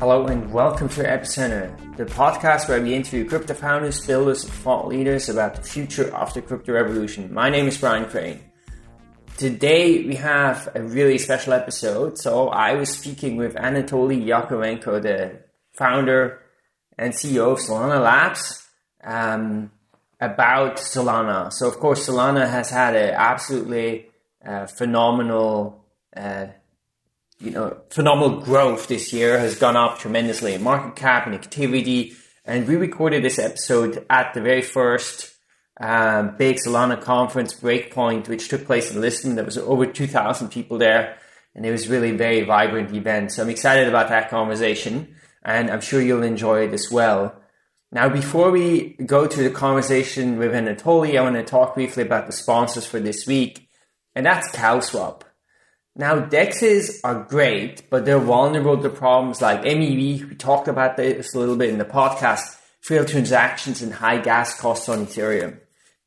Hello and welcome to Epicenter, the podcast where we interview crypto founders, builders, and thought leaders about the future of the crypto revolution. My name is Brian Crain. Today we have a really special episode. So I was speaking with Anatoly Yakovenko, the founder and CEO of Solana Labs, um, about Solana. So of course Solana has had an absolutely uh, phenomenal uh, you know, phenomenal growth this year has gone up tremendously in market cap and activity. And we recorded this episode at the very first um, big Solana conference Breakpoint, which took place in Lisbon. There was over 2,000 people there, and it was really a very vibrant event. So I'm excited about that conversation, and I'm sure you'll enjoy it as well. Now, before we go to the conversation with Anatoly, I want to talk briefly about the sponsors for this week, and that's CowSwap. Now, DEXs are great, but they're vulnerable to problems like MEV. We talked about this a little bit in the podcast. Failed transactions and high gas costs on Ethereum.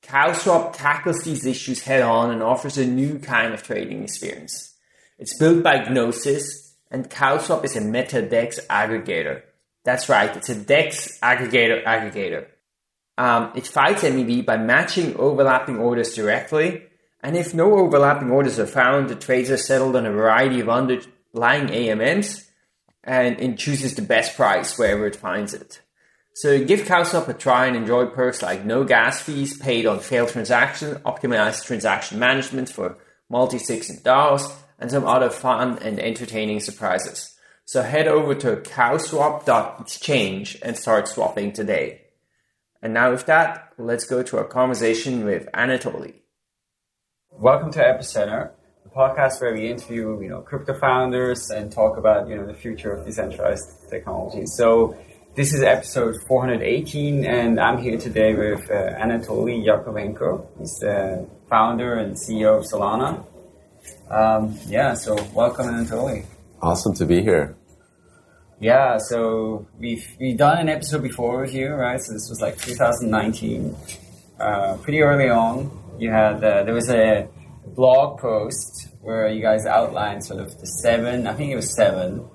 CowSwap tackles these issues head on and offers a new kind of trading experience. It's built by Gnosis, and CowSwap is a meta DEX aggregator. That's right, it's a DEX aggregator aggregator. Um, it fights MEV by matching overlapping orders directly and if no overlapping orders are found, the trades are settled on a variety of underlying AMMs and it chooses the best price wherever it finds it. So give CowSwap a try and enjoy perks like no gas fees paid on failed transaction, optimized transaction management for multi-sigs and DAOs, and some other fun and entertaining surprises. So head over to cowswap.exchange and start swapping today. And now with that, let's go to our conversation with Anatoly. Welcome to Epicenter, the podcast where we interview, you know, crypto founders and talk about, you know, the future of decentralized technology. So this is episode 418, and I'm here today with uh, Anatoly Yakovenko. He's the founder and CEO of Solana. Um, yeah, so welcome, Anatoly. Awesome to be here. Yeah, so we've we've done an episode before with you, right? So this was like 2019, uh, pretty early on you had uh, there was a blog post where you guys outlined sort of the seven. I think it was seven.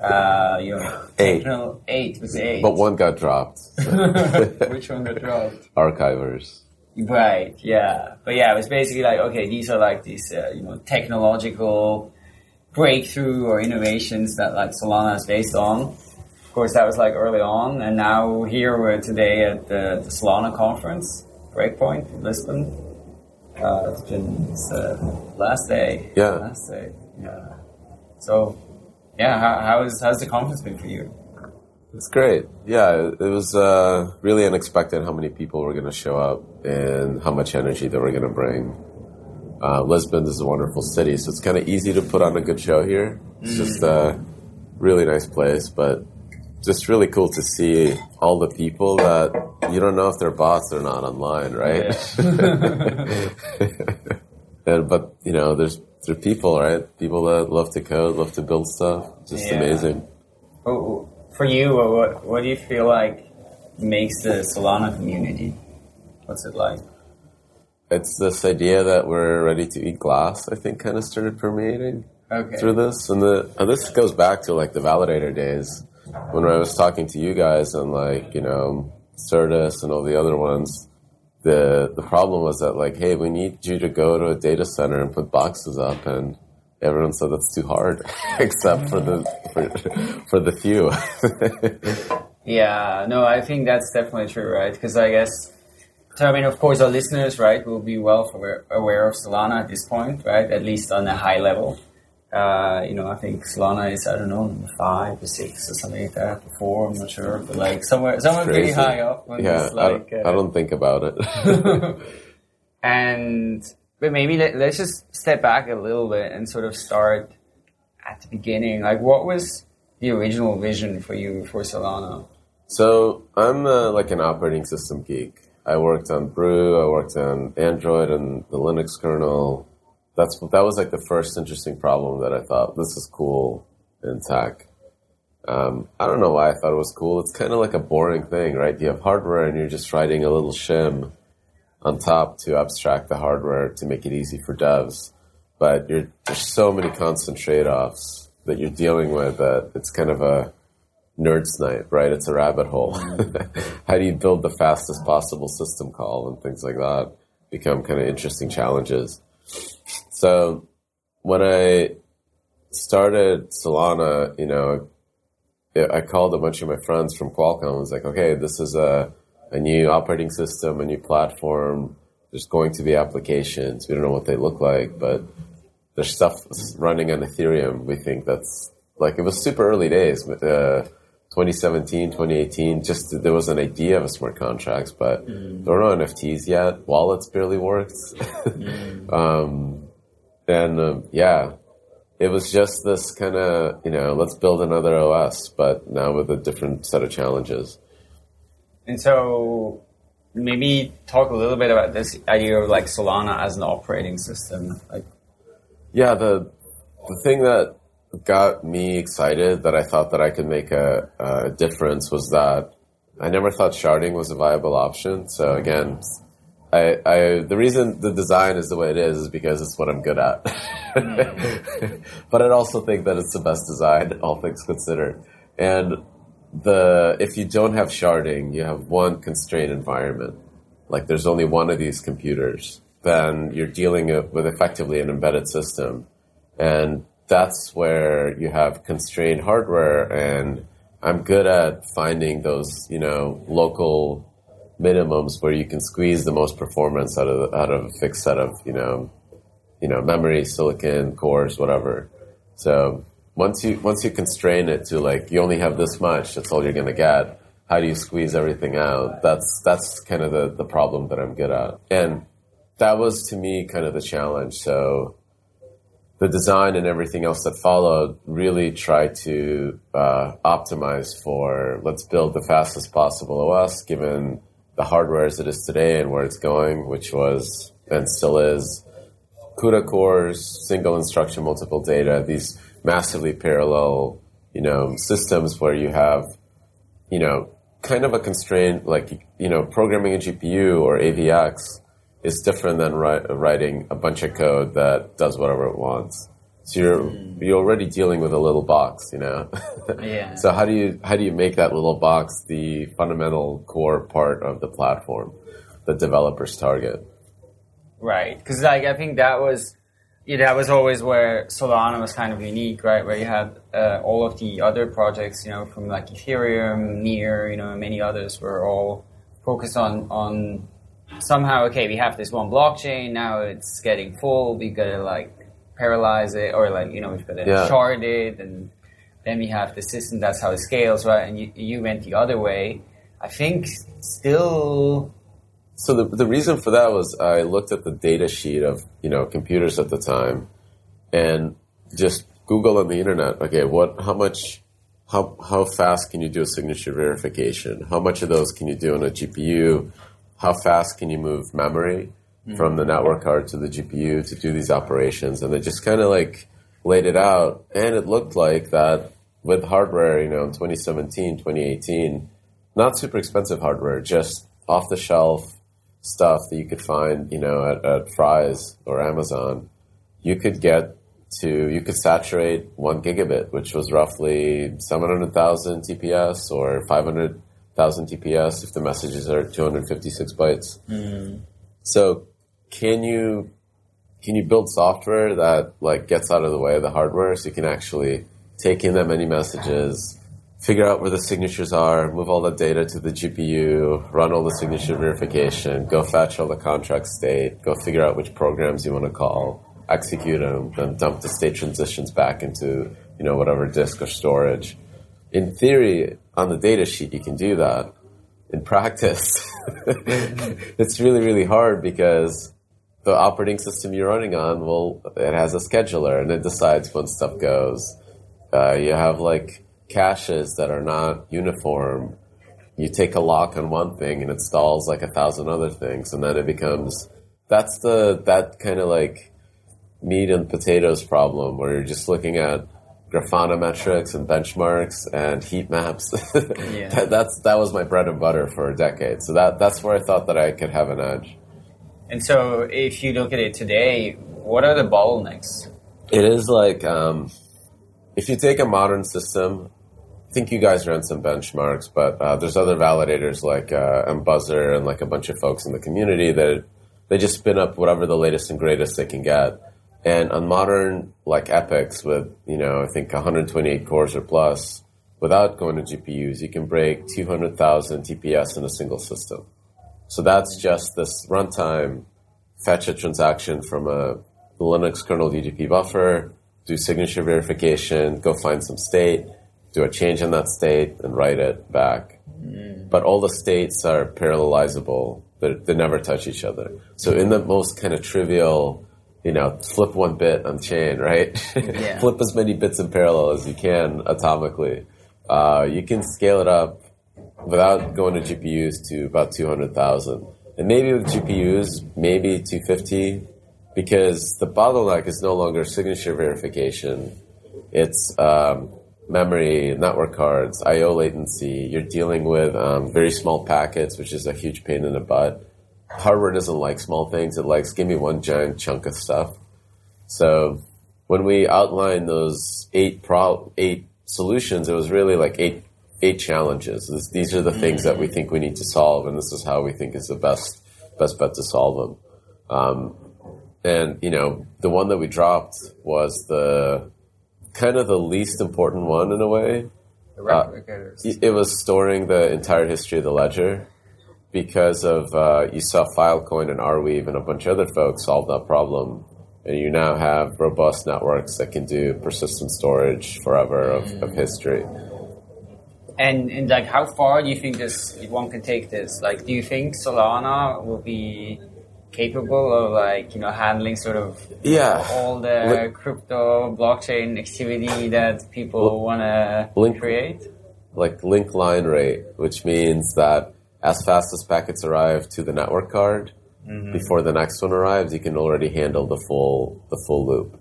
Uh, you know, eight. eight was eight. But one got dropped. Which one got dropped? Archivers. Right. Yeah. But yeah, it was basically like okay, these are like these uh, you know technological breakthrough or innovations that like Solana is based on. Of course, that was like early on, and now here we're today at the, the Solana conference, Breakpoint Lisbon. Uh, it's been it's, uh, last day. Yeah. Last day. Yeah. So, yeah, how, how is how's the conference been for you? It's great. Yeah, it was uh, really unexpected how many people were going to show up and how much energy they were going to bring. Uh, Lisbon is a wonderful city, so it's kind of easy to put on a good show here. It's mm. just a really nice place, but just really cool to see all the people that you don't know if they're bots or not online, right? Yeah. and, but you know, there's there are people, right? People that love to code, love to build stuff. Just yeah. amazing. Oh, for you, what what do you feel like makes the Solana community? What's it like? It's this idea that we're ready to eat glass. I think kind of started permeating okay. through this, and the and this goes back to like the validator days when I was talking to you guys and like you know Certus and all the other ones, the the problem was that like, hey, we need you to go to a data center and put boxes up, and everyone said that's too hard, except for the for, for the few. yeah, no, I think that's definitely true, right? Because I guess. So, I mean, of course, our listeners, right, will be well aware, aware of Solana at this point, right? At least on a high level. Uh, you know, I think Solana is I don't know five or six or something like that. Four, I'm not sure, but like somewhere somewhere pretty high up. Yeah, like, I, don't, uh, I don't think about it. and but maybe let, us just step back a little bit and sort of start at the beginning. Like, what was the original vision for you for Solana? So I'm uh, like an operating system geek. I worked on Brew. I worked on Android and the Linux kernel that's that was like the first interesting problem that I thought this is cool in tech. Um, I don't know why I thought it was cool. It's kind of like a boring thing, right? You have hardware and you're just writing a little shim on top to abstract the hardware to make it easy for devs. But there's so many constant trade offs that you're dealing with that it's kind of a nerd's night, right? It's a rabbit hole. How do you build the fastest possible system call and things like that become kind of interesting challenges. So when I started Solana, you know, I called a bunch of my friends from Qualcomm. I was like, okay, this is a, a new operating system, a new platform. There's going to be applications. We don't know what they look like, but there's stuff running on Ethereum. We think that's like, it was super early days. Uh, 2017, 2018, just there was an idea of smart contracts, but mm. there were no NFTs yet. Wallets barely worked. mm. um, and um, yeah, it was just this kind of, you know, let's build another OS, but now with a different set of challenges. And so maybe talk a little bit about this idea of like Solana as an operating system. Like, yeah, the the thing that got me excited that I thought that I could make a, a difference was that I never thought sharding was a viable option. So again, I, I, the reason the design is the way it is is because it's what I'm good at. but I also think that it's the best design, all things considered. And the if you don't have sharding, you have one constrained environment. Like there's only one of these computers, then you're dealing with effectively an embedded system. And that's where you have constrained hardware and I'm good at finding those, you know, local minimums where you can squeeze the most performance out of out of a fixed set of, you know, you know, memory, silicon, cores, whatever. So once you once you constrain it to like you only have this much, that's all you're gonna get. How do you squeeze everything out? That's that's kind of the, the problem that I'm good at. And that was to me kind of the challenge. So the design and everything else that followed really tried to uh, optimize for let's build the fastest possible OS given the hardware as it is today and where it's going, which was and still is CUDA cores, single instruction, multiple data, these massively parallel, you know, systems where you have, you know, kind of a constraint like, you know, programming a GPU or AVX is different than writing a bunch of code that does whatever it wants. So you're mm. you're already dealing with a little box, you know. yeah. So how do you how do you make that little box the fundamental core part of the platform, the developers target? Right, because like I think that was yeah, that was always where Solana was kind of unique, right? Where you had uh, all of the other projects, you know, from like Ethereum, Near, you know, many others were all focused on on somehow okay we have this one blockchain now it's getting full we gotta like paralyze it or like you know we've gotta yeah. shard it and then we have the system that's how it scales right? And you, you went the other way. I think still so the, the reason for that was i looked at the data sheet of you know computers at the time and just google on the internet okay what how much how, how fast can you do a signature verification? How much of those can you do on a gpu how fast can you move memory mm-hmm. from the network card to the GPU to do these operations? And they just kind of like laid it out. And it looked like that with hardware, you know, in 2017, 2018, not super expensive hardware, just off the shelf stuff that you could find, you know, at, at Fry's or Amazon, you could get to, you could saturate one gigabit, which was roughly 700,000 TPS or 500 thousand TPS if the messages are 256 bytes. Mm. So can you can you build software that like gets out of the way of the hardware so you can actually take in that many messages, figure out where the signatures are, move all the data to the GPU, run all the signature verification, go fetch all the contract state, go figure out which programs you want to call, execute them, then dump the state transitions back into you know whatever disk or storage. In theory, on the data sheet, you can do that. In practice, it's really, really hard because the operating system you're running on, well, it has a scheduler and it decides when stuff goes. Uh, you have like caches that are not uniform. You take a lock on one thing and it stalls like a thousand other things, and then it becomes that's the that kind of like meat and potatoes problem where you're just looking at Grafana metrics and benchmarks and heat maps. yeah. that, that's that was my bread and butter for a decade. So that that's where I thought that I could have an edge. And so, if you look at it today, what are the bottlenecks? It is like um, if you take a modern system, I think you guys ran some benchmarks, but uh, there's other validators like uh, Mbuzzer and like a bunch of folks in the community that they just spin up whatever the latest and greatest they can get. And on modern like EPYCs with you know I think 128 cores or plus, without going to GPUs, you can break 200,000 TPS in a single system. So that's just this runtime, fetch a transaction from a Linux kernel UDP buffer, do signature verification, go find some state, do a change in that state, and write it back. Mm. But all the states are parallelizable. They're, they never touch each other. So in the most kind of trivial, you know, flip one bit on chain, right? Yeah. flip as many bits in parallel as you can atomically. Uh, you can scale it up without going to GPUs to about 200,000. And maybe with GPUs, maybe 250, because the bottleneck is no longer signature verification. It's um, memory, network cards, I/O latency. You're dealing with um, very small packets, which is a huge pain in the butt. Hardware doesn't like small things; it likes give me one giant chunk of stuff. So when we outlined those eight pro- eight solutions, it was really like eight eight challenges. This, these are the things that we think we need to solve, and this is how we think is the best best bet to solve them. Um, and you know, the one that we dropped was the kind of the least important one in a way. Uh, it was storing the entire history of the ledger because of uh, you saw Filecoin and Arweave and a bunch of other folks solve that problem, and you now have robust networks that can do persistent storage forever of, mm. of history. And, and like, how far do you think this one can take this? Like, do you think Solana will be capable of like you know handling sort of yeah all the crypto blockchain activity that people want to create? Like link line rate, which means that as fast as packets arrive to the network card, mm-hmm. before the next one arrives, you can already handle the full the full loop.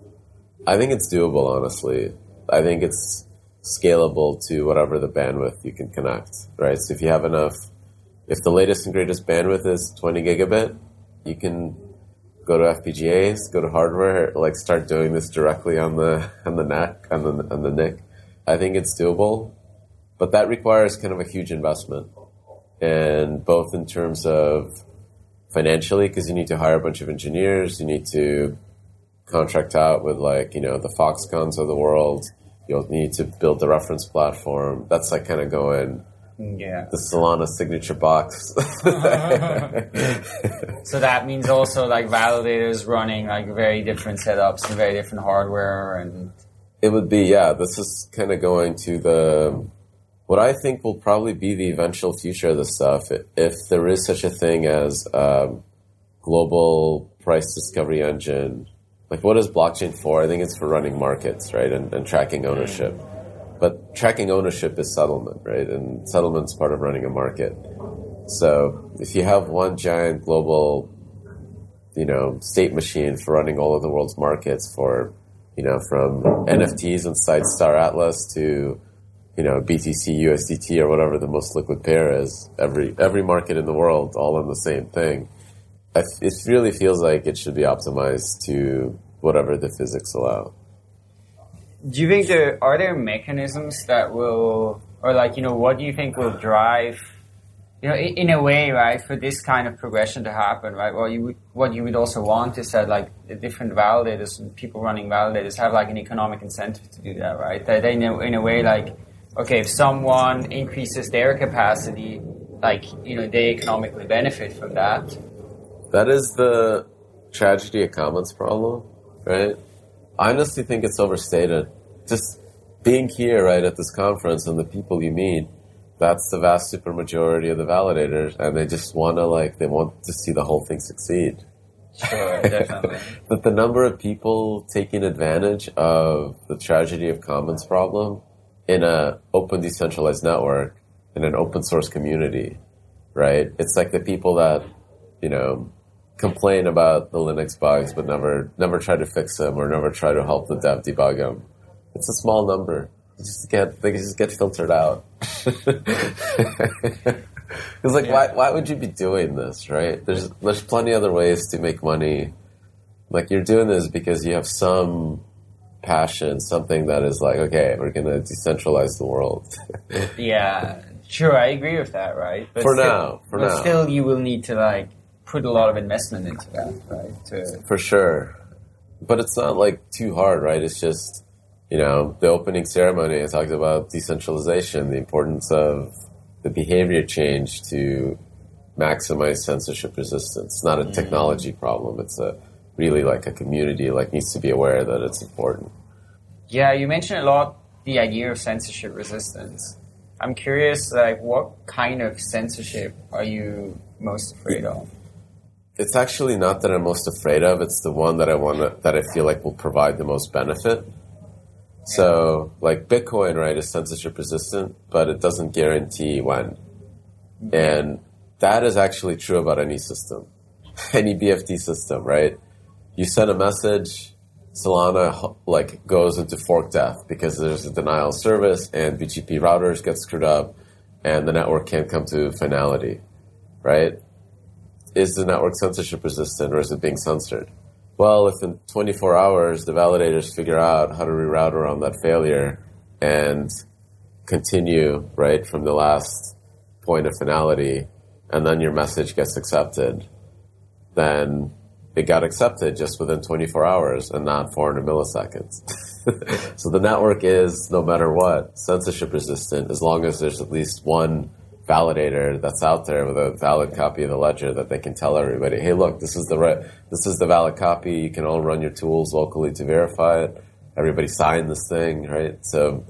I think it's doable, honestly. I think it's scalable to whatever the bandwidth you can connect, right? So if you have enough, if the latest and greatest bandwidth is 20 gigabit, you can go to FPGAs, go to hardware, like start doing this directly on the on the neck on the on the NIC. I think it's doable, but that requires kind of a huge investment, and both in terms of financially, because you need to hire a bunch of engineers, you need to contract out with like you know the Foxconns of the world You'll need to build the reference platform. That's like kind of going yeah. the Solana signature box. so that means also like validators running like very different setups and very different hardware and it would be yeah. This is kind of going to the what I think will probably be the eventual future of this stuff if there is such a thing as um, global price discovery engine like what is blockchain for? I think it's for running markets, right, and, and tracking ownership. But tracking ownership is settlement, right, and settlement's part of running a market. So if you have one giant global, you know, state machine for running all of the world's markets for, you know, from NFTs inside Star Atlas to, you know, BTC, USDT, or whatever the most liquid pair is, every every market in the world, all on the same thing it really feels like it should be optimized to whatever the physics allow. Do you think there are there mechanisms that will, or like you know, what do you think will drive, you know, in, a way, right, for this kind of progression to happen, right? Well, you would, what you would also want is that like the different validators and people running validators have like an economic incentive to do that, right? That they know in a way like, okay, if someone increases their capacity, like you know, they economically benefit from that that is the tragedy of commons problem, right? I honestly think it's overstated. Just being here, right, at this conference and the people you meet, that's the vast supermajority of the validators, and they just want to like they want to see the whole thing succeed. Sure, definitely. but the number of people taking advantage of the tragedy of commons problem in a open decentralized network in an open source community, right? It's like the people that you know complain about the Linux bugs, but never never try to fix them or never try to help the dev debug them. It's a small number. They just get they just get filtered out. It's like, yeah. why, why would you be doing this, right? There's, there's plenty other ways to make money. Like, you're doing this because you have some passion, something that is like, okay, we're going to decentralize the world. yeah, sure, I agree with that, right? But for still, now, for but now. still, you will need to like put a lot of investment into that, right? To... For sure, but it's not like too hard, right? It's just you know the opening ceremony. I talked about decentralization, the importance of the behavior change to maximize censorship resistance. It's not a mm. technology problem. It's a really like a community like needs to be aware that it's important. Yeah, you mentioned a lot the idea of censorship resistance. I'm curious, like, what kind of censorship are you most afraid of? It's actually not that I'm most afraid of. It's the one that I want to, that I feel like will provide the most benefit. So, like Bitcoin, right, is censorship resistant, but it doesn't guarantee when. And that is actually true about any system, any BFT system, right? You send a message, Solana like goes into fork death because there's a denial of service and BGP routers get screwed up and the network can't come to finality, right? Is the network censorship resistant or is it being censored? Well, if in 24 hours the validators figure out how to reroute around that failure and continue, right, from the last point of finality, and then your message gets accepted, then it got accepted just within 24 hours and not 400 milliseconds. so the network is, no matter what, censorship resistant as long as there's at least one validator that's out there with a valid copy of the ledger that they can tell everybody, hey, look, this is the this is the valid copy. You can all run your tools locally to verify it. Everybody sign this thing, right? So,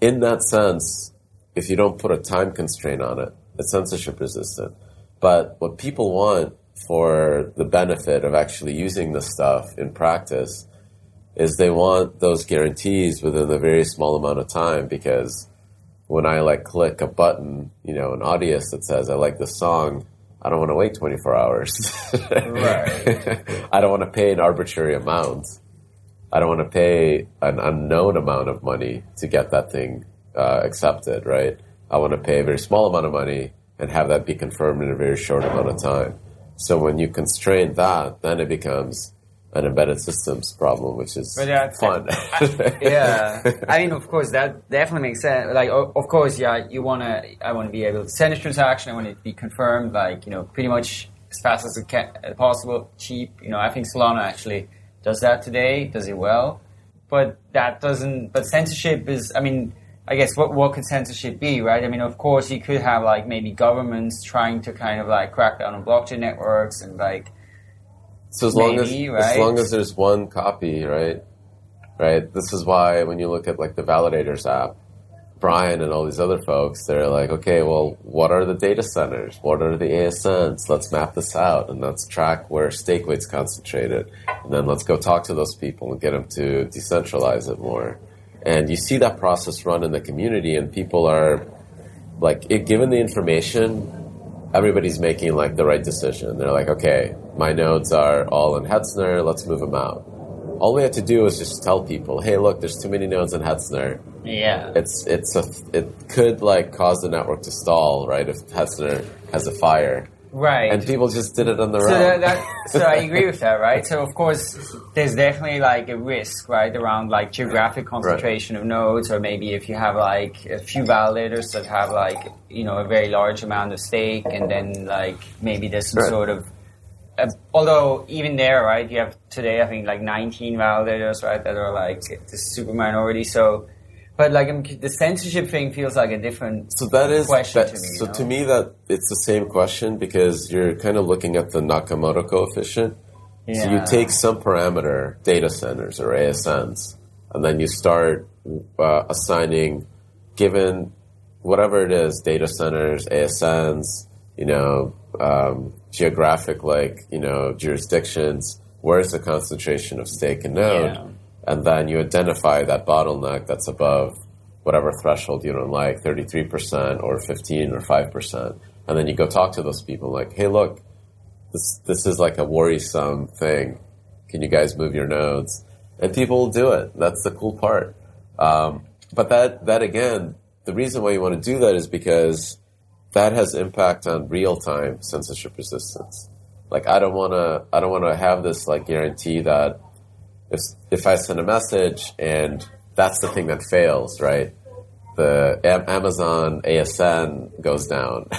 in that sense, if you don't put a time constraint on it, it's censorship resistant. But what people want for the benefit of actually using this stuff in practice is they want those guarantees within a very small amount of time because when I like click a button, you know, an audience that says I like this song, I don't want to wait 24 hours. right. I don't want to pay an arbitrary amount. I don't want to pay an unknown amount of money to get that thing uh, accepted, right? I want to pay a very small amount of money and have that be confirmed in a very short amount of time. So when you constrain that, then it becomes an embedded systems problem, which is fun. I, yeah, I mean, of course, that definitely makes sense. Like, of course, yeah, you wanna, I want to be able to send a transaction. I want it to be confirmed, like, you know, pretty much as fast as it can, as possible, cheap. You know, I think Solana actually does that today, does it well, but that doesn't. But censorship is, I mean, I guess what what could censorship be, right? I mean, of course, you could have like maybe governments trying to kind of like crack down on blockchain networks and like. So as long as right? as long as there's one copy, right? Right. This is why when you look at like the validators app, Brian and all these other folks, they're like, okay, well, what are the data centers? What are the ASNs? Let's map this out and let's track where stake weight's concentrated, and then let's go talk to those people and get them to decentralize it more and you see that process run in the community and people are like it, given the information everybody's making like the right decision. They're like okay my nodes are all in hetzner let's move them out. All we have to do is just tell people hey look there's too many nodes in hetzner. Yeah. It's it's a it could like cause the network to stall right if hetzner has a fire Right. And people just did it on their so own. That, that, so I agree with that, right? So of course, there's definitely like a risk, right, around like geographic concentration right. of nodes, or maybe if you have like a few validators that have like you know a very large amount of stake, and then like maybe there's some right. sort of uh, although even there, right, you have today I think like 19 validators, right, that are like the super minority. So but like um, the censorship thing feels like a different so that is question that, to me. So know? to me, that it's the same question because you're kind of looking at the Nakamoto coefficient. Yeah. So you take some parameter, data centers or ASNs, and then you start uh, assigning, given whatever it is, data centers, ASNs, you know, um, geographic like you know jurisdictions. Where's the concentration of stake and node? Yeah and then you identify that bottleneck that's above whatever threshold you don't like 33% or 15 or 5% and then you go talk to those people like hey look this this is like a worrisome thing. Can you guys move your nodes? And people will do it. That's the cool part. Um, but that that again the reason why you want to do that is because that has impact on real time censorship resistance. Like i don't want to i don't want to have this like guarantee that if if I send a message and that's the thing that fails, right? The Am- Amazon ASN goes down.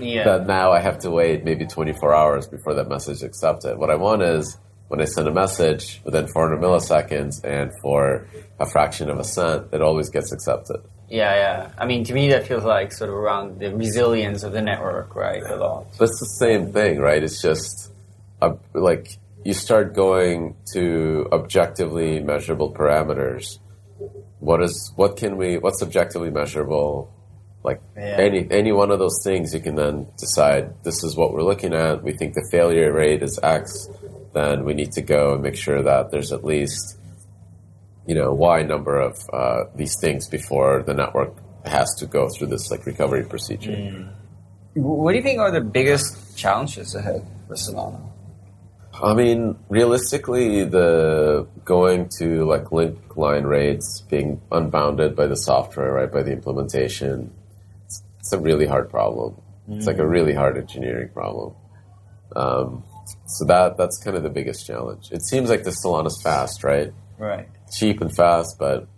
Yeah. That now I have to wait maybe 24 hours before that message is accepted. What I want is when I send a message within 400 milliseconds and for a fraction of a cent, it always gets accepted. Yeah, yeah. I mean, to me, that feels like sort of around the resilience of the network, right? A lot. But it's the same thing, right? It's just uh, like you start going to objectively measurable parameters. What is what can we? What's objectively measurable? Like Yeah. any any one of those things, you can then decide this is what we're looking at. We think the failure rate is X. Then we need to go and make sure that there's at least you know y number of uh, these things before the network has to go through this like recovery procedure. What do you think are the biggest challenges ahead for Solana? I mean, realistically, the going to like link line rates being unbounded by the software, right, by the implementation, it's, it's a really hard problem. It's like a really hard engineering problem. Um, so that that's kind of the biggest challenge. It seems like the Solana's fast, right? Right. Cheap and fast, but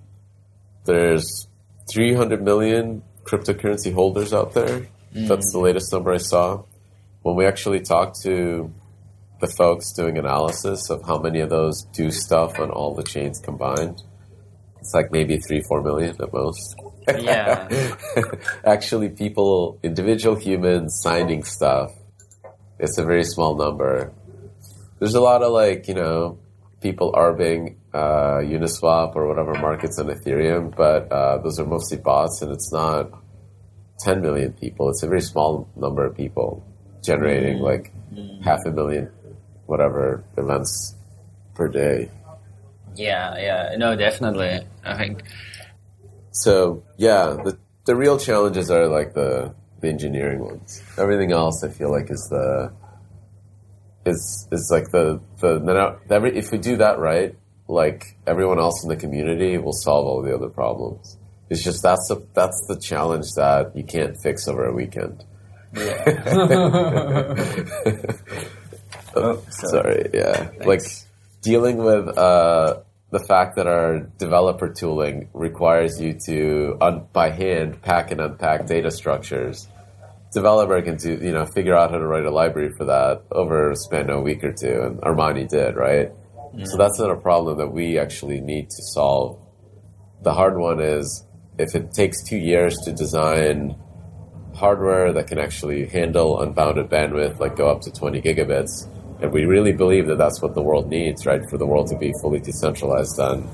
there's 300 million cryptocurrency holders out there. That's the latest number I saw. When we actually talked to the folks doing analysis of how many of those do stuff on all the chains combined, it's like maybe three, four million at most. Yeah. actually, people, individual humans signing stuff, it's a very small number. There's a lot of like, you know, people arbing uh, Uniswap or whatever markets on Ethereum, but uh, those are mostly bots, and it's not 10 million people. It's a very small number of people generating like half a million, whatever events per day. Yeah, yeah. No, definitely. I think. So yeah, the the real challenges are like the the engineering ones. Everything else, I feel like, is the is is like the the, the every if we do that right, like everyone else in the community will solve all the other problems. It's just that's the that's the challenge that you can't fix over a weekend. Oh, Sorry, yeah. Like dealing with uh, the fact that our developer tooling requires you to un- by hand pack and unpack data structures. Developer can do you know figure out how to write a library for that over a span of a week or two, and Armani did right. So that's not a problem that we actually need to solve. The hard one is if it takes two years to design hardware that can actually handle unbounded bandwidth, like go up to 20 gigabits, and we really believe that that's what the world needs, right, for the world to be fully decentralized, then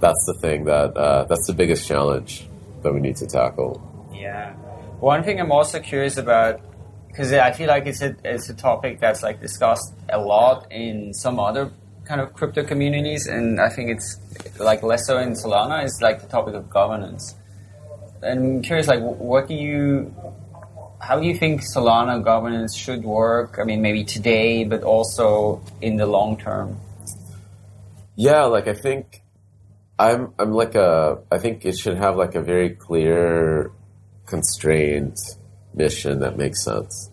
that's the thing that uh, that's the biggest challenge that we need to tackle. Yeah. One thing I'm also curious about, because I feel like it's a it's a topic that's like discussed a lot in some other kind of crypto communities, and I think it's like less so in Solana. Is like the topic of governance. And I'm curious, like, what do you, how do you think Solana governance should work? I mean, maybe today, but also in the long term. Yeah, like I think I'm I'm like a I think it should have like a very clear constrained mission that makes sense.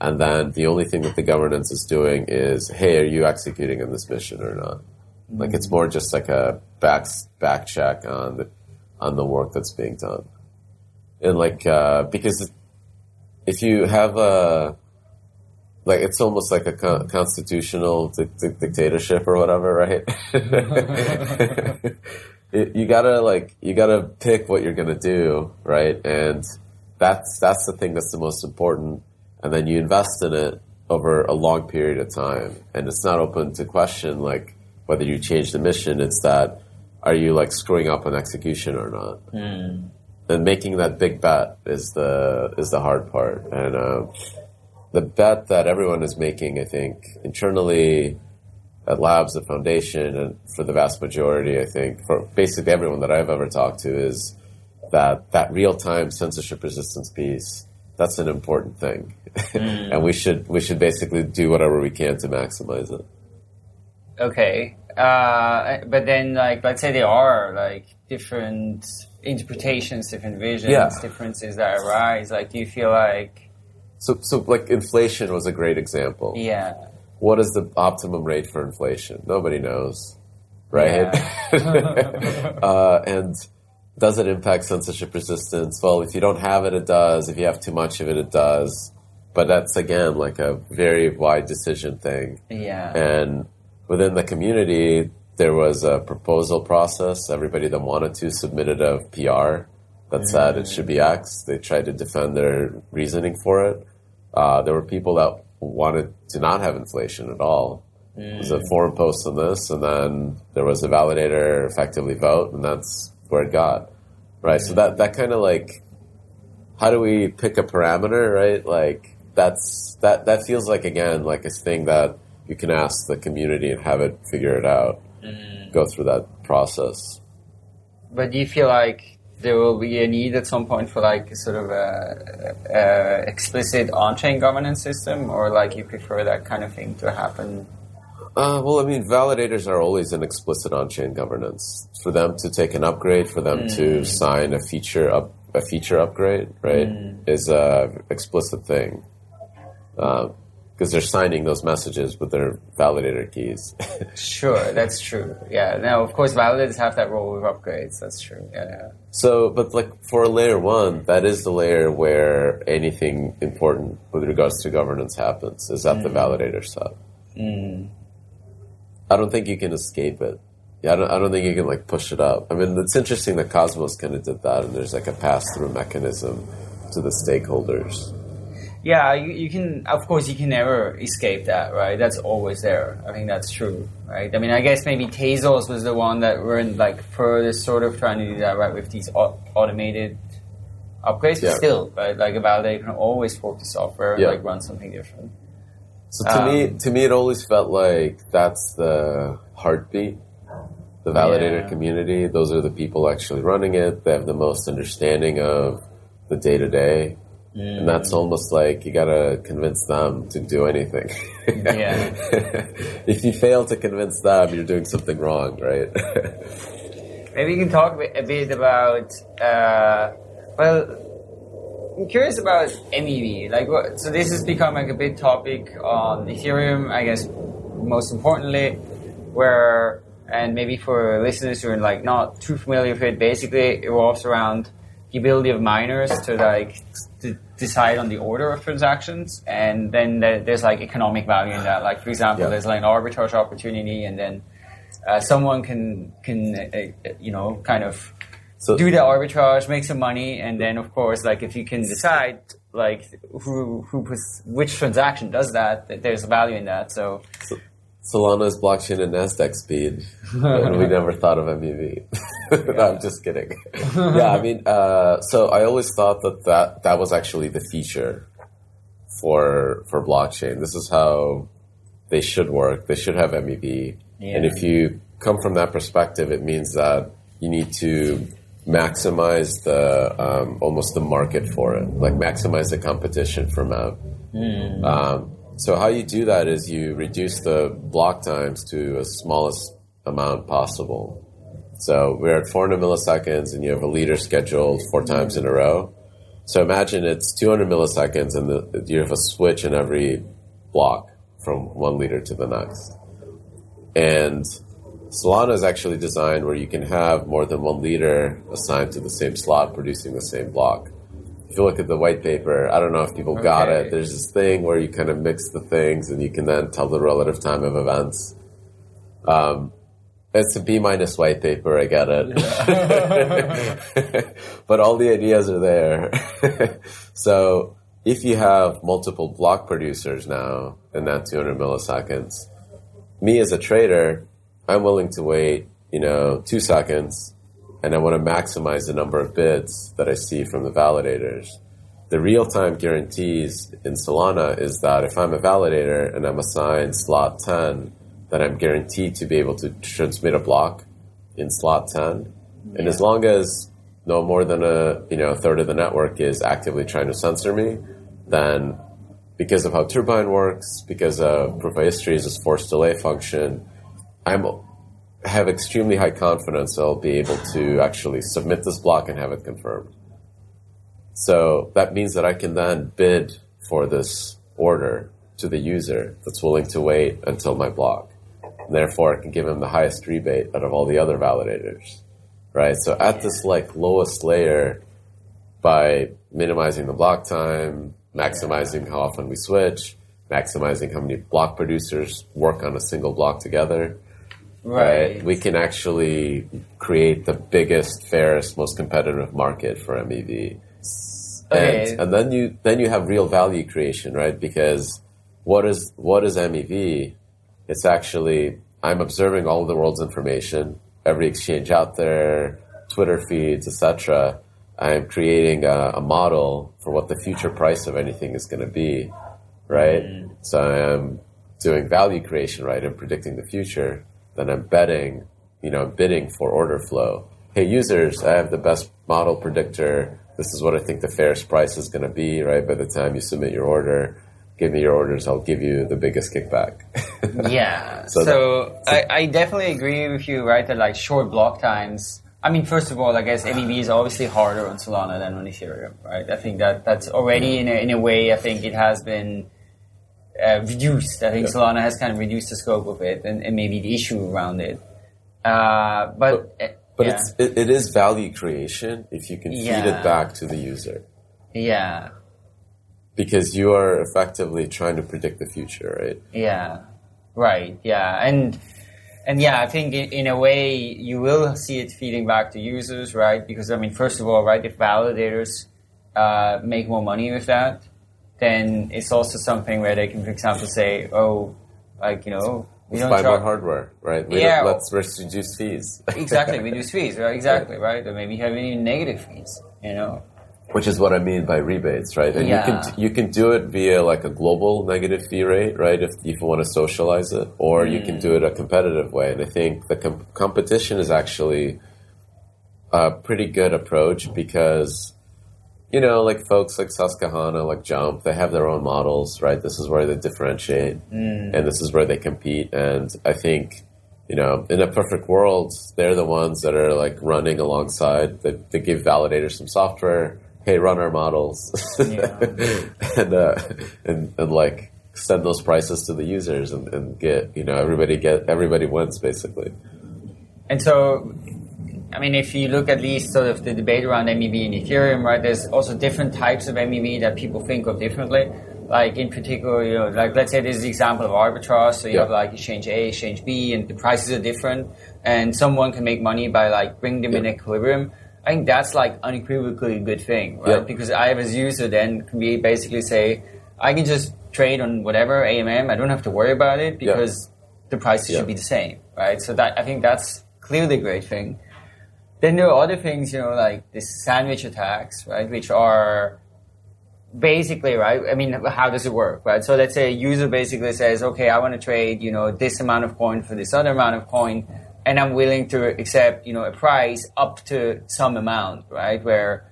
And then the only thing that the governance is doing is, hey, are you executing on this mission or not? Like it's more just like a back back check on the on the work that's being done. And like uh, because if you have a like it's almost like a con- constitutional di- di- dictatorship or whatever, right? It- you gotta like you gotta pick what you're gonna do, right? And that's that's the thing that's the most important. And then you invest in it over a long period of time, and it's not open to question like whether you change the mission. It's that are you like screwing up on execution or not? Hmm. And making that big bet is the is the hard part, and. Uh, the bet that everyone is making, I think, internally at labs, the foundation, and for the vast majority, I think, for basically everyone that I've ever talked to, is that that real time censorship resistance piece. That's an important thing, and we should we should basically do whatever we can to maximize it. Okay, uh, but then like let's say there are like different interpretations, different visions, Yeah. differences that arise. Like, do you feel like So, so like inflation was a great example. yeah, what is the optimum rate for inflation? Nobody knows, right? Yeah. uh, and does it impact censorship resistance? Well, if you don't have it, it does. If you have too much of it, it does. But that's again like a very wide decision thing. Yeah. And within the community, there was a proposal process. Everybody that wanted to submitted a PR that said it should be X. They tried to defend their reasoning for it. Uh, there were people that wanted to not have inflation at all. There was a forum post on this, and then there was a validator effectively vote, and that's where it got. Right? So that, that kind of like, how do we pick a parameter, right? Like, that's, that, that feels like, again, like a thing that you can ask the community and have it figure it out, Mm. go through that process. But do you feel like there will be a need at some point for like sort of a, a explicit on-chain governance system, or like you prefer that kind of thing to happen? Uh, well, I mean, validators are always an explicit on-chain governance. For them to take an upgrade, for them to mm. sign a feature up, a feature upgrade, right, mm. is a explicit thing. Um, Because they're signing those messages with their validator keys. Sure, that's true. Yeah. Now, of course, validators have that role with upgrades. That's true. Yeah. yeah. so, but like for layer one, that is the layer where anything important with regards to governance happens. Is at the mm. validator side. Mm. I don't think you can escape it. Yeah, I don't, I don't think you can like push it up. I mean, it's interesting that Cosmos kind of did that, and there's like a pass-through mechanism to the stakeholders. Yeah, you, you can, of course, you can never escape that, right? That's always there. I think that's true, right? I mean, I guess maybe Tezos was the one that were in, like furthest sort of trying to do that, right, with these au- automated upgrades, but still, right? Like a validator can always fork the software and Yeah. like run something different. So to Um, me, to me, it always felt like that's the heartbeat, the validator Yeah. community. Those are the people actually running it. They have the most understanding of the day to day, and that's Mm. almost like you gotta convince them to do anything. Yeah. if you fail to convince them, you're doing something wrong, right? Maybe you can talk a bit, a bit about. Uh, well, I'm curious about MEV. Like, what, so this has become like a big topic on Ethereum. I guess most importantly, where and maybe for listeners who are like not too familiar with it, basically it revolves around the ability of miners to like to decide on the order of transactions, and then there's like economic value in that. Like, for example, Yeah. there's like an arbitrage opportunity, and then uh, someone can can uh, uh, you know kind of So- do the arbitrage, make some money, and then of course, like if you can decide like who who puts, which transaction does that, that there's value in that. So Solana's blockchain and Nasdaq speed, and we never thought of MEV. no, I'm just kidding. yeah, I mean, uh, so I always thought that, that that was actually the feature for for blockchain. This is how they should work. They should have MEV, Yeah. and if you come from that perspective, it means that you need to maximize the um, almost the market for it, like maximize the competition for MEV. Um, so how you do that is you reduce the block times to as smallest amount possible. So we're at 400 milliseconds, and you have a leader scheduled four times in a row. So imagine it's 200 milliseconds, and the, you have a switch in every block from one leader to the next. And Solana is actually designed where you can have more than one leader assigned to the same slot, producing the same block if you look at the white paper, I don't know if people got it. There's this thing where you kind of mix the things and you can then tell the relative time of events. Um, it's a B minus white paper, I get it. but all the ideas are there. so if you have multiple block producers now in that 200 milliseconds, me as a trader, I'm willing to wait, you know, two seconds and I want to maximize the number of bids that I see from the validators. The real time guarantees in Solana is that if I'm a validator and I'm assigned slot 10, then I'm guaranteed to be able to transmit a block in slot 10. And as long as no more than a you know a third of the network is actively trying to censor me, then because of how Turbine works, because of proof of history is this forced delay function, I'm have extremely high confidence I'll be able to actually submit this block and have it confirmed. So that means that I can then bid for this order to the user that's willing to wait until my block. And therefore, I can give him the highest rebate out of all the other validators, right? So at this like lowest layer, by minimizing the block time, maximizing how often we switch, maximizing how many block producers work on a single block together, Right. we can actually create the biggest, fairest, most competitive market for MEV. Okay. And, and then you then you have real value creation, right? Because what is what is MEV? It's actually I'm observing all the world's information, every exchange out there, Twitter feeds, etc. I'm creating a, a model for what the future price of anything is going to be, right? Mm. So I'm doing value creation, right? I'm predicting the future. Then I'm betting, you know, bidding for order flow. Hey, users, I have the best model predictor. This is what I think the fairest price is going to be, right? By the time you submit your order, give me your orders. I'll give you the biggest kickback. Yeah. So So, I, I definitely agree with you, right? That like short block times. I mean, first of all, I guess MEV is obviously harder on Solana than on Ethereum, right? I think that that's already mm-hmm. in a, in a way. I think it has been uh, reduced. I think Yeah. Solana has kind of reduced the scope of it and, and maybe the issue around it. Uh, but uh, But yeah. it's, it, it is value creation if you can feed Yeah. it back to the user. yeah, Because you are effectively trying to predict the future, right? Yeah, right. Yeah, and and yeah, I think in, in a way you will see it feeding back to users, right? Because I mean, first of all, right, if validators uh, make more money with that, then it's also something where they can, for example, say, oh, like you know, we don't Buy more hardware, right? We Yeah. let's reduce fees. exactly, reduce fees, right? Exactly, right? Or maybe have any negative fees, you know? Which is what I mean by rebates, right? And Yeah. you can you can do it via like a global negative fee rate, right? If, if you want to socialize it, or you can do it a competitive way. And I think the com- competition is actually a pretty good approach because you know, like folks like Susquehanna, like Jump, they have their own models, right? This is where they differentiate, and this is where they compete. And I think, you know, in a perfect world, they're the ones that are like running alongside. They, they give validators some software. Hey, run our models, Yeah. and, uh, and and like send those prices to the users and, and get you know everybody get everybody wins basically. And so, I mean, if you look at least sort of the debate around MEV and Ethereum, right, there's also different types of MEV that people think of differently. Like in particular, you know, like let's say there's the example of arbitrage. So you Yeah. have like exchange A, exchange B, and the prices are different, and someone can make money by like bringing them in equilibrium. I think that's like unequivocally a good thing, right? Yeah. Because I, as a user, then can be basically say, I can just trade on whatever AMM. I don't have to worry about it Yeah. because the prices Yeah. should be the same, right? So that I think that's clearly a great thing. Then there are other things, you know, like the sandwich attacks, right, which are basically right. I mean, how does it work, right? So let's say a user basically says, okay, I want to trade, you know, this amount of coin for this other amount of coin, and I'm willing to accept, you know, a price up to some amount, right? Where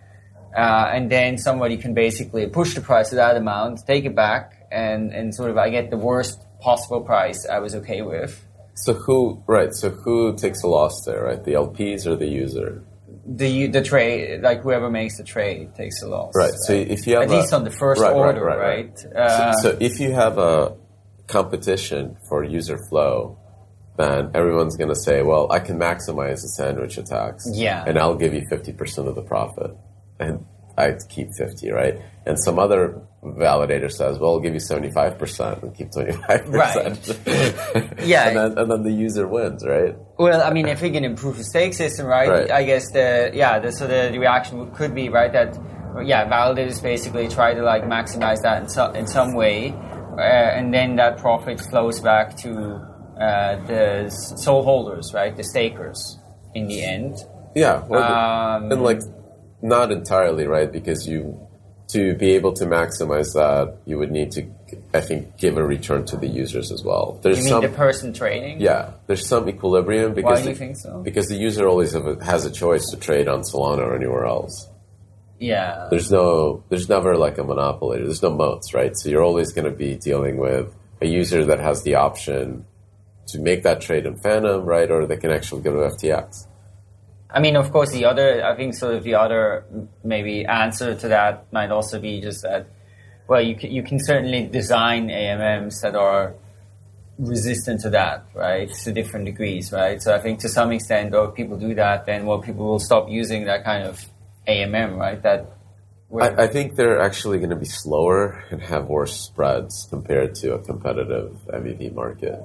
uh, and then somebody can basically push the price to that amount, take it back, and and sort of I get the worst possible price I was okay with. So who right? So who takes a loss there, right? The LPs or the user? the the trade, like whoever makes the trade takes a loss. Right. So if you have at a- least on the first Right, right, order, right, right? right. Uh, so, so if you have a competition for user flow, then everyone's going to say, "Well, I can maximize the sandwich attacks, Yeah. and I'll give you fifty percent of the profit, and I keep fifty, right?" And some other validator says, "Well, I'll give you seventy-five percent and keep twenty-five percent." Right. Yeah. and then and then the user wins, right? well, I mean, if we can improve the stake system, right? Right. I guess the yeah, the, so the, reaction could be right that yeah, validators basically try to like maximize that in some in some way, uh, and then that profit flows back to uh, the SOL holders, right? The stakers in the end. Yeah, well, Um, and like not entirely right because you to be able to maximize that you would need to I think give a return to the users as well. There's You mean some the person trading? yeah, there's some equilibrium because Why do you the, think so? because the user always have a, has a choice to trade on Solana or anywhere else. Yeah. There's no there's never like a monopoly. There's no moats, right? So you're always going to be dealing with a user that has the option to make that trade in Phantom, right, or they can actually go to FTX. I mean, of course, the other, I think sort of the other maybe answer to that might also be just that well, you can, you can certainly design AMMs that are resistant to that, right? To different degrees, right? So I think to some extent, though, if people do that, then well, people will stop using that kind of AMM, right? That I, I, think they're actually going to be slower and have worse spreads compared to a competitive MEV market.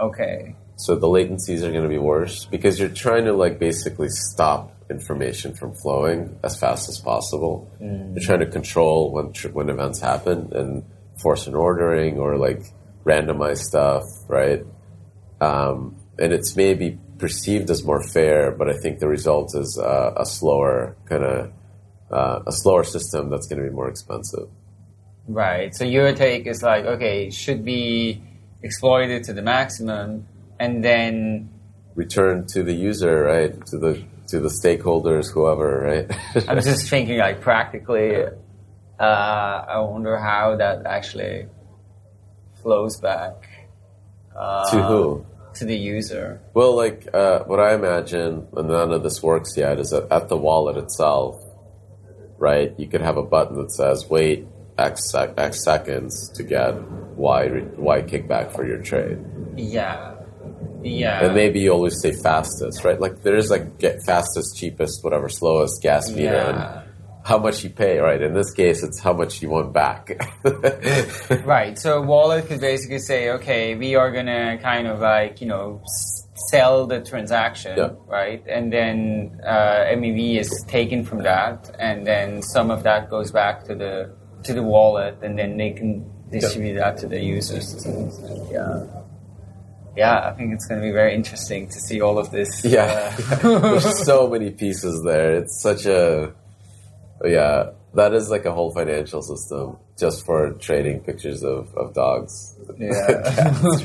Okay. So the latencies are going to be worse because you're trying to like basically stop information from flowing as fast as possible. Mm. You're trying to control when when events happen and force an ordering or like randomize stuff, right? Um, and it's maybe perceived as more fair, but I think the result is uh, a slower kind of uh, a slower system that's going to be more expensive. Right. So your take is like, okay, should be exploited to the maximum, and then return to the user, right? To the to the stakeholders, whoever, right? I was just thinking, like practically, uh, I wonder how that actually flows back uh, to who to the user. Well, like uh, what I imagine, and none of this works yet, is that at the wallet itself, right? You could have a button that says wait X, sec- X seconds to get Y Y kickback for your trade. Yeah. Yeah. And maybe you always say fastest, right? Like there is like get fastest, cheapest, whatever, slowest gas meter. Yeah. And how much you pay, right? In this case, it's how much you want back. right. So wallet could basically say, okay, we are gonna kind of like you know sell the transaction, yeah. right? And then uh, MEV is taken from that, and then some of that goes back to the to the wallet, and then they can distribute yeah. that to the users. Yeah yeah, I think it's going to be very interesting to see all of this. Yeah, uh, there's so many pieces there. It's such a yeah. That is like a whole financial system just for trading pictures of, of dogs. Yeah. Cats,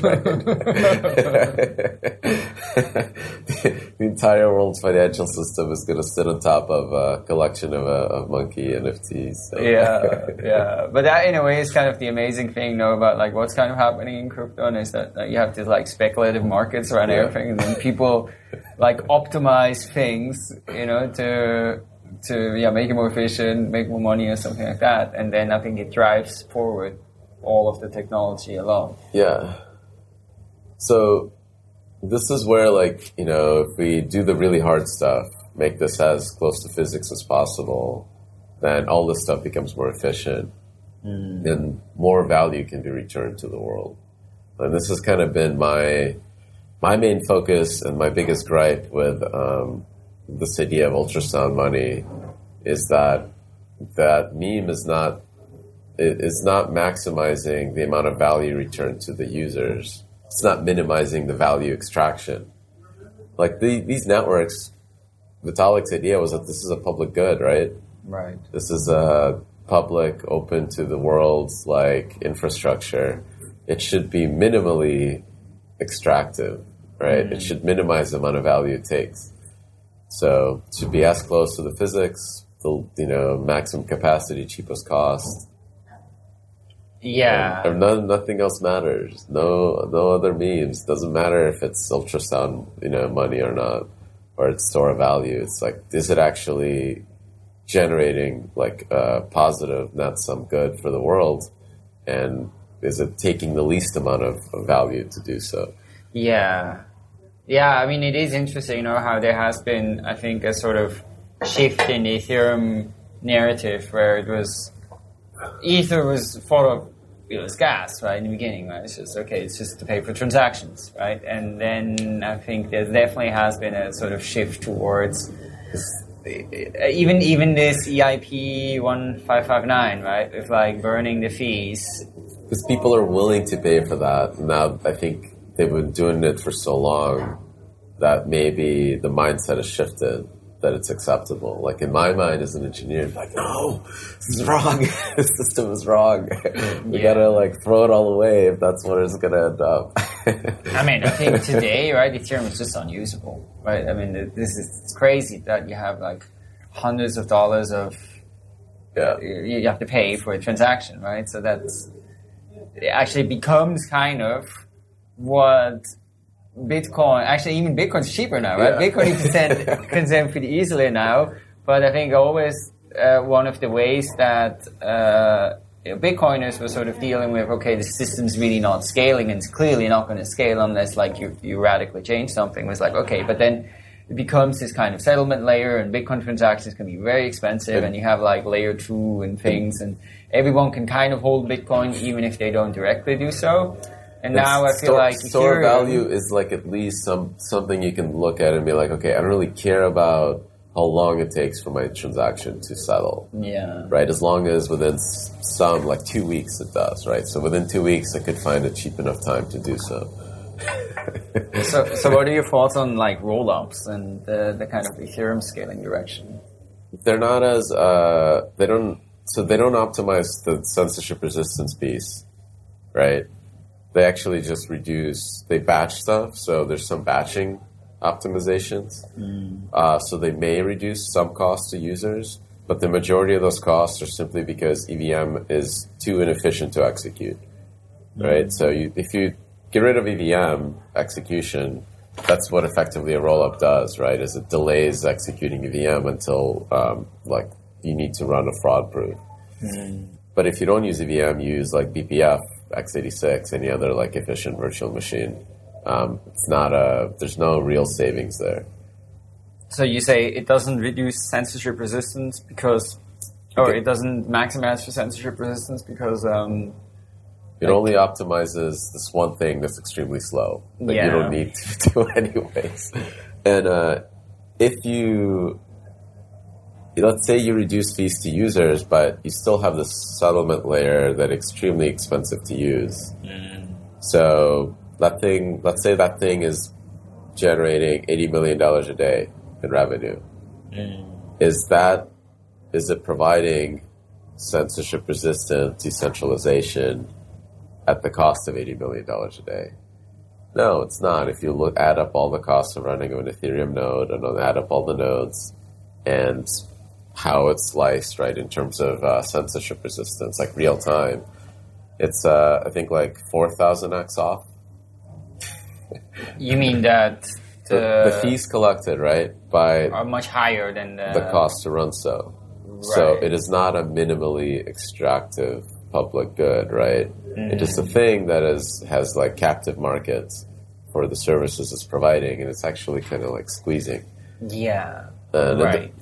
the entire world's financial system is going to sit on top of a collection of, uh, of monkey NFTs. So. Yeah, yeah. But that, in a way, is kind of the amazing thing, though, about like what's kind of happening in crypto is that, that you have these like speculative markets around yeah. everything, and then people like optimize things, you know, to to yeah make it more efficient, make more money or something like that, and then I think it drives forward all of the technology along. Yeah. So this is where like you know if we do the really hard stuff, make this as close to physics as possible, then all this stuff becomes more efficient, mm. and more value can be returned to the world. And this has kind of been my my main focus and my biggest gripe with um, this idea of ultrasound money is that that meme is not is not maximizing the amount of value returned to the users. It's not minimizing the value extraction. Like the, these networks, Vitalik's idea was that this is a public good, right? Right. This is a public, open to the world's like infrastructure. It should be minimally extractive, right? Mm-hmm. It should minimize the amount of value it takes. So to be as close to the physics, the you know maximum capacity, cheapest cost. Yeah. And, nothing else matters. No, no other memes. Doesn't matter if it's ultrasound, you know, money or not, or it's store of value. It's like, is it actually generating like a positive net sum good for the world, and is it taking the least amount of, of value to do so? Yeah. Yeah, I mean, it is interesting, you know, how there has been, I think, a sort of shift in the Ethereum narrative where it was Ether was thought of you know, as gas, right, in the beginning, right? It's just, okay, it's just to pay for transactions, right? And then I think there definitely has been a sort of shift towards uh, even even this EIP 1559, right, with like burning the fees. Because people are willing to pay for that. Now, I think they've been doing it for so long that maybe the mindset has shifted that it's acceptable. Like in my mind as an engineer, like, no, this is wrong. the system is wrong. Mm-hmm. we yeah. gotta like throw it all away if that's what it's gonna end up. I mean, I think today, right, Ethereum is just unusable, right? I mean, this is it's crazy that you have like hundreds of dollars of yeah. you have to pay for a transaction, right? So that's it actually becomes kind of what Bitcoin, actually even Bitcoin's cheaper now, right? Yeah. Bitcoin you can send, can send pretty easily now, but I think always uh, one of the ways that uh, Bitcoiners were sort of dealing with, okay, the system's really not scaling and it's clearly not going to scale unless like you, you radically change something. Was like, okay, but then it becomes this kind of settlement layer and Bitcoin transactions can be very expensive and you have like layer two and things and everyone can kind of hold Bitcoin even if they don't directly do so. And now I feel store, like store value is like at least some something you can look at and be like, okay, I don't really care about how long it takes for my transaction to settle, Yeah. right? As long as within some like two weeks it does, right? So within two weeks, I could find a cheap enough time to do so. So, so what are your thoughts on like roll-ups and the, the kind of Ethereum scaling direction? They're not as uh, they don't so they don't optimize the censorship resistance piece, right? They actually just reduce they batch stuff, so there's some batching optimizations. Uh, so they may reduce some costs to users, but the majority of those costs are simply because EVM is too inefficient to execute, right? So you, if you get rid of EVM execution, that's what effectively a rollup does, right? Is it delays executing EVM until um, like you need to run a fraud proof. But if you don't use EVM, you use like BPF, x86, any other like efficient virtual machine. Um, it's not a. There's no real savings there. So you say it doesn't reduce censorship resistance because, or Okay. it doesn't maximize for censorship resistance because, um, It only optimizes this one thing that's extremely slow that you don't need to do anyways. And uh, if you, let's say you reduce fees to users, but you still have this settlement layer that extremely expensive to use. Mm. So that thing, let's say that thing is generating eighty million dollars a day in revenue. Mm. Is that is it providing censorship resistant decentralization at the cost of eighty million dollars a day? No, it's not. If you look add up all the costs of running an Ethereum node and add up all the nodes and how it's sliced, right, in terms of uh, censorship resistance, like real time, it's uh, I think like four thousand x off. you mean that the, The, fees collected, right, by are much higher than the, the cost to run so. So it is not a minimally extractive public good, right? It is a thing that is has like captive markets for the services it's providing, and it's actually kind of like squeezing. Yeah. And right.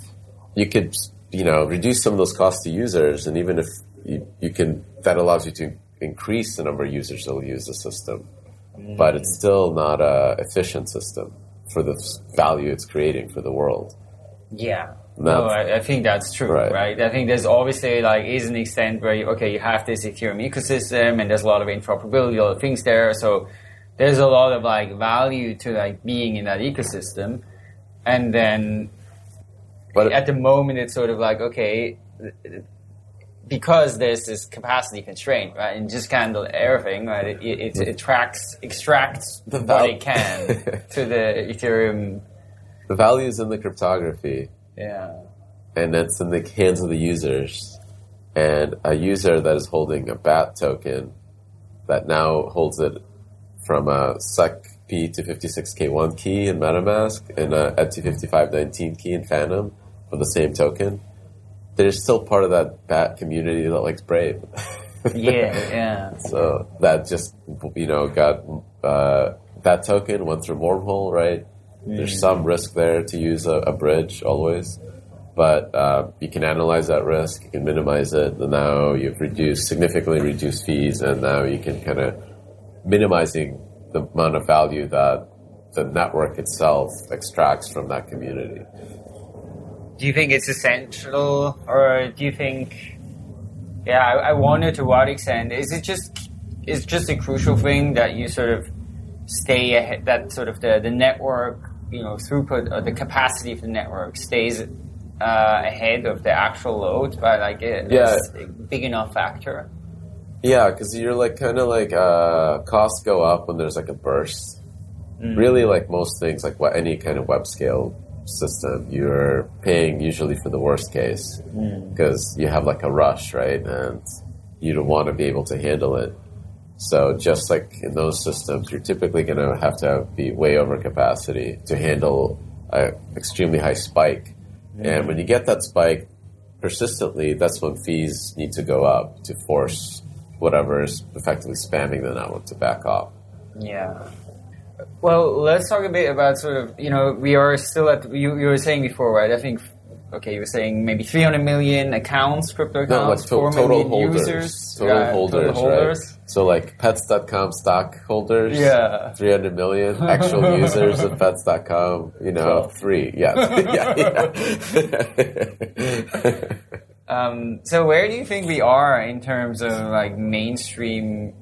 You could, you know, reduce some of those costs to users, and even if you, you can, that allows you to increase the number of users that will use the system. Mm. But it's still not a efficient system for the value it's creating for the world. Yeah. No. No, I, I think that's true, Right. right. I think there's obviously like is an extent where you, okay, you have this Ethereum ecosystem and there's a lot of interoperability, a lot of things there. So there's a lot of like value to like being in that ecosystem, and then But at the moment it's sort of like okay, because there's this capacity constraint, right, and just can't do everything, right? It, it, it attracts extracts The what it can to the Ethereum. the value is in the cryptography. Yeah. and it's in the hands of the users. And a user that is holding a BAT token that now holds it from a SEC P256K1 key in MetaMask and a Ed25519 key in Phantom for the same token. They're still part of that BAT community that likes Brave. Yeah, yeah. So that just you know got uh, that token went through wormhole, right? There's some risk there to use a, a bridge always, but uh, you can analyze that risk, you can minimize it, and now you've reduced significantly reduced fees, and now you can kind of minimizing the amount of value that the network itself extracts from that community. Do you think it's essential, or do you think? Yeah, I, I wonder to what extent is it just is just a crucial thing that you sort of stay ahead, that sort of the the network, you know, throughput or the capacity of the network stays uh, ahead of the actual load by like a, Yeah. a big enough factor. Yeah, because you're like kind of like uh, costs go up when there's like a burst. Really, like most things, like what any kind of web scale system, you're paying usually for the worst case mm. because you have like a rush, right? And you don't want to be able to handle it. So just like in those systems, you're typically going to have to be way over capacity to handle a extremely high spike. Mm. And when you get that spike, persistently, that's when fees need to go up to force whatever is effectively spamming the network to back off. Yeah. Well, let's talk a bit about sort of, you know, we are still at, you, you were saying before, right? I think, okay, you were saying maybe 300 million accounts, crypto accounts, No, like to- 4 total million holders. users. Total yeah, holders, total holders. right? So like pets.com stockholders, Yeah. 300 million actual users of pets.com, you know, Twelve. three. Yeah. yeah, yeah. Um, so where do you think we are in terms of like mainstream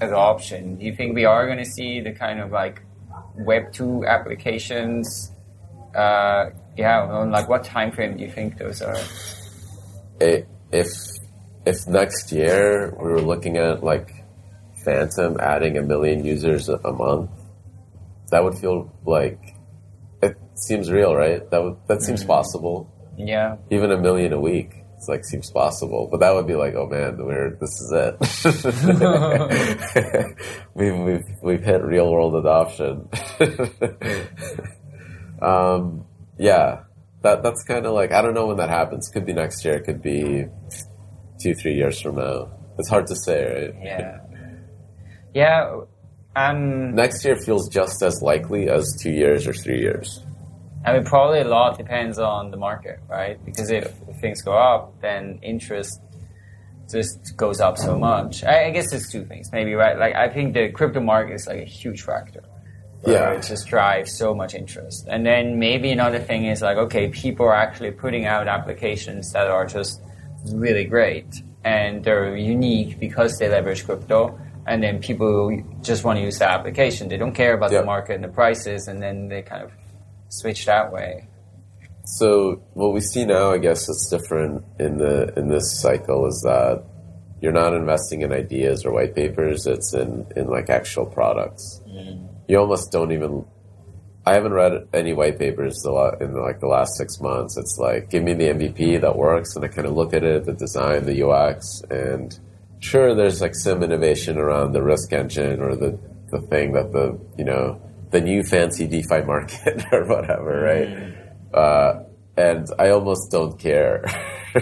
adoption? Do you think we are going to see the kind of like Web two applications? Uh, yeah, on like what time frame do you think those are? If if next year we were looking at like Phantom adding a million users a month, that would feel like it seems real, right? That would, that seems possible. Yeah, Even a million a week, it's like seems possible. But that would be like, oh man, we're this is it. we've we've we've hit real world adoption. um, yeah, that that's kind of like I don't know when that happens. Could be next year. Could be two three years from now. It's hard to say, right? yeah, yeah. Um, Next year feels just as likely as two years or three years. I mean, probably a lot depends on the market, right? Because if, if things go up, then interest just goes up so much. I, I guess there's two things, maybe, right? Like, I think the crypto market is like a huge factor. Yeah. It just drives so much interest. And then maybe another thing is like, okay, people are actually putting out applications that are just really great and they're unique because they leverage crypto. And then people just want to use the application. They don't care about Yep. the market and the prices, and then they kind of switch that way. So what we see now, I guess, that's different in the in this cycle is that you're not investing in ideas or white papers. It's in in like actual products. Mm-hmm. You almost don't even. I haven't read any white papers the la- in like the last six months. It's like give me the MVP that works, and I kind of look at it, the design, the UX, and sure, there's like some innovation around the risk engine or the the thing that the you know the new fancy DeFi market or whatever, right? Uh, and I almost don't care.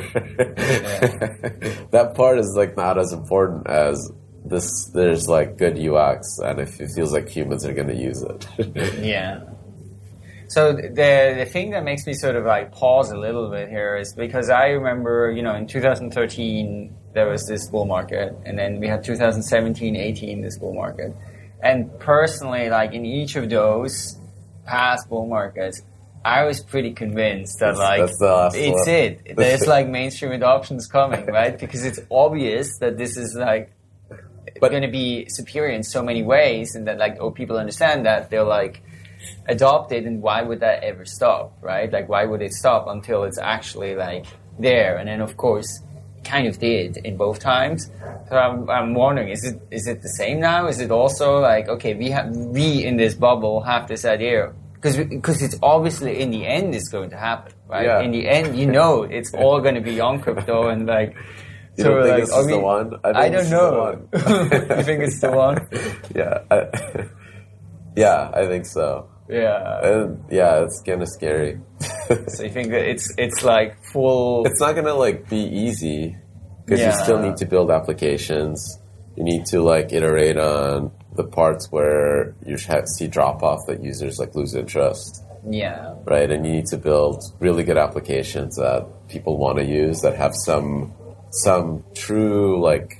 that part is like not as important as this. There's like good UX, and if it feels like humans are going to use it. Yeah. So the the thing that makes me sort of like pause a little bit here is because I remember, you know, in 2013 there was this bull market, and then we had 2017, 18 this bull market, and personally, like in each of those past bull markets, I was pretty convinced that like that's it's one. it. There's like mainstream adoption's coming, right? Because it's obvious that this is like But- going to be superior in so many ways, and that like oh people understand that they're like adopt it, and why would that ever stop, right? Like why would it stop until it's actually like there? And then of course, kind of did in both times. So I'm, I'm wondering, is it is it the same now? Is it also like okay, we have we in this bubble have this idea. Because, because it's obviously in the end it's going to happen, right? Yeah. In the end, you know, it's all going to be on crypto and like. You so don't think like, this is the one? I I don't know. you think it's the one? yeah, I, yeah, I think so. Yeah. And yeah, it's kind of scary. So you think that it's it's like full? it's not gonna like be easy because you still need to build applications. You need to like iterate on the parts where you see drop off that users like lose interest, Yeah. right? And you need to build really good applications that people want to use that have some some true like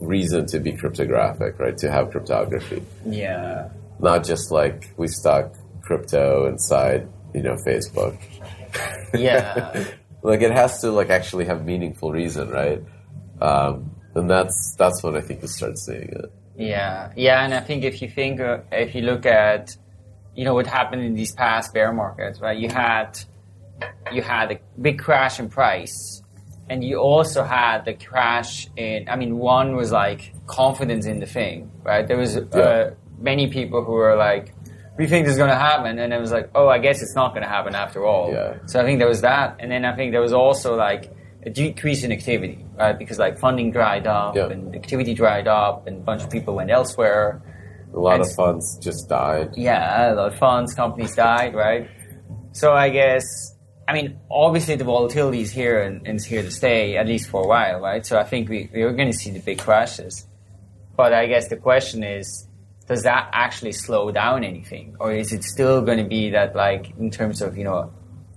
reason to be cryptographic, right? To have cryptography, Yeah. not just like we stuck crypto inside, you know, Facebook. Yeah. like it has to like actually have meaningful reason, right? Um, and that's that's when I think you start seeing it. yeah. Yeah. And I think if you think uh, if you look at you know what happened in these past bear markets, right? You had you had a big crash in price. And you also had the crash in. I mean, one was like confidence in the thing, right? There was Yeah. uh, many people who were like, "We think this is going to happen," and it was like, "Oh, I guess it's not going to happen after all." Yeah. So I think there was that, and then I think there was also like a decrease in activity, right? Because like funding dried up and activity dried up, and a bunch of people went elsewhere. A lot And of funds just died. Yeah, a lot of funds, companies died, right? So I guess I mean, obviously the volatility is here and, and is here to stay at least for a while, right? So I think we we're going to see the big crashes. But I guess the question is, does that actually slow down anything, or is it still going to be that like in terms of you know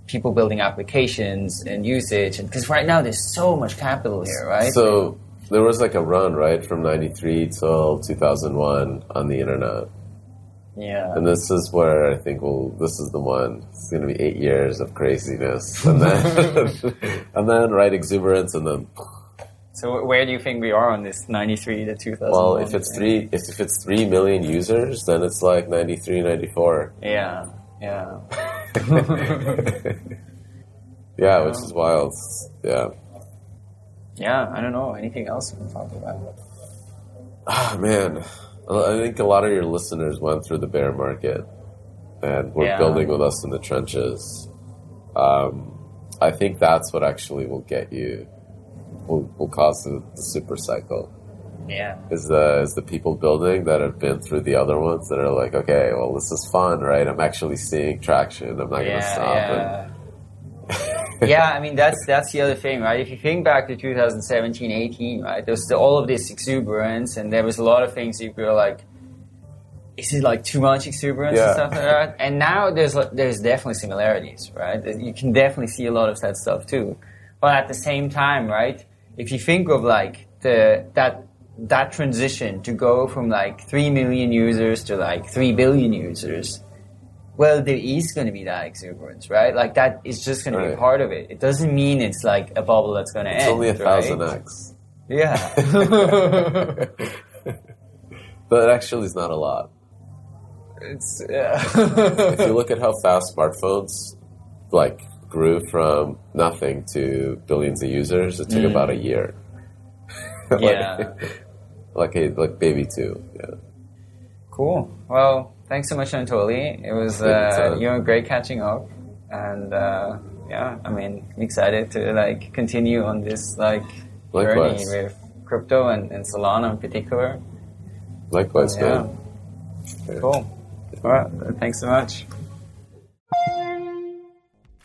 people building applications and usage? And because right now there's so much capital here, right? So there was like a run, right, from '93 till 2001 on the internet. Yeah. And this is where I think well, this is the one. It's going to be eight years of craziness, and then and then right exuberance, and then. So where do you think we are on this 93 to 2000? Well, if it's three, if, if it's three million users, then it's like 93, 94. Yeah, yeah. yeah, which is wild. Yeah. Yeah, I don't know. Anything else we can talk about? Ah, man. I think a lot of your listeners went through the bear market and were Yeah. building with us in the trenches. Um, I think that's what actually will get you, will, will cause the, the super cycle. Yeah. Is the is the people building that have been through the other ones that are like, okay, well, this is fun, right? I'm actually seeing traction. I'm not going to stop. yeah. yeah, I mean that's that's the other thing, right? If you think back to 2017, 18, right? There was the, all of this exuberance, and there was a lot of things you were like, is it like too much exuberance Yeah. and stuff like that? And now there's there's definitely similarities, right? You can definitely see a lot of that stuff too. But at the same time, right? If you think of like the that that transition to go from like three million users to like three billion users, well, there is going to be that exuberance, right? Like that is just going to be part of it. It doesn't mean it's like a bubble that's going to end. It's end. only a thousand right? X. Yeah. But it actually is not a lot. it's yeah. if you look at how fast smartphones like grew from nothing to billions of users, it took Mm. about a year. like, Yeah. like a like baby two. Yeah. cool. Well, thanks so much, Anatoly. It was uh, you know great catching up, and uh, yeah, I mean, I'm excited to like continue on this like Likewise. journey with crypto and, and Solana in particular. Likewise, Yeah. man. Cool. All right. Thanks so much.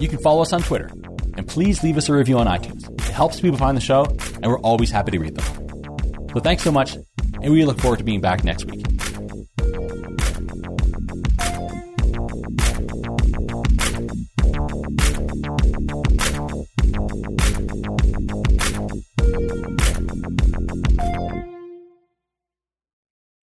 you can follow us on Twitter. And please leave us a review on iTunes. It helps people find the show, and we're always happy to read them. So thanks so much, and we look forward to being back next week.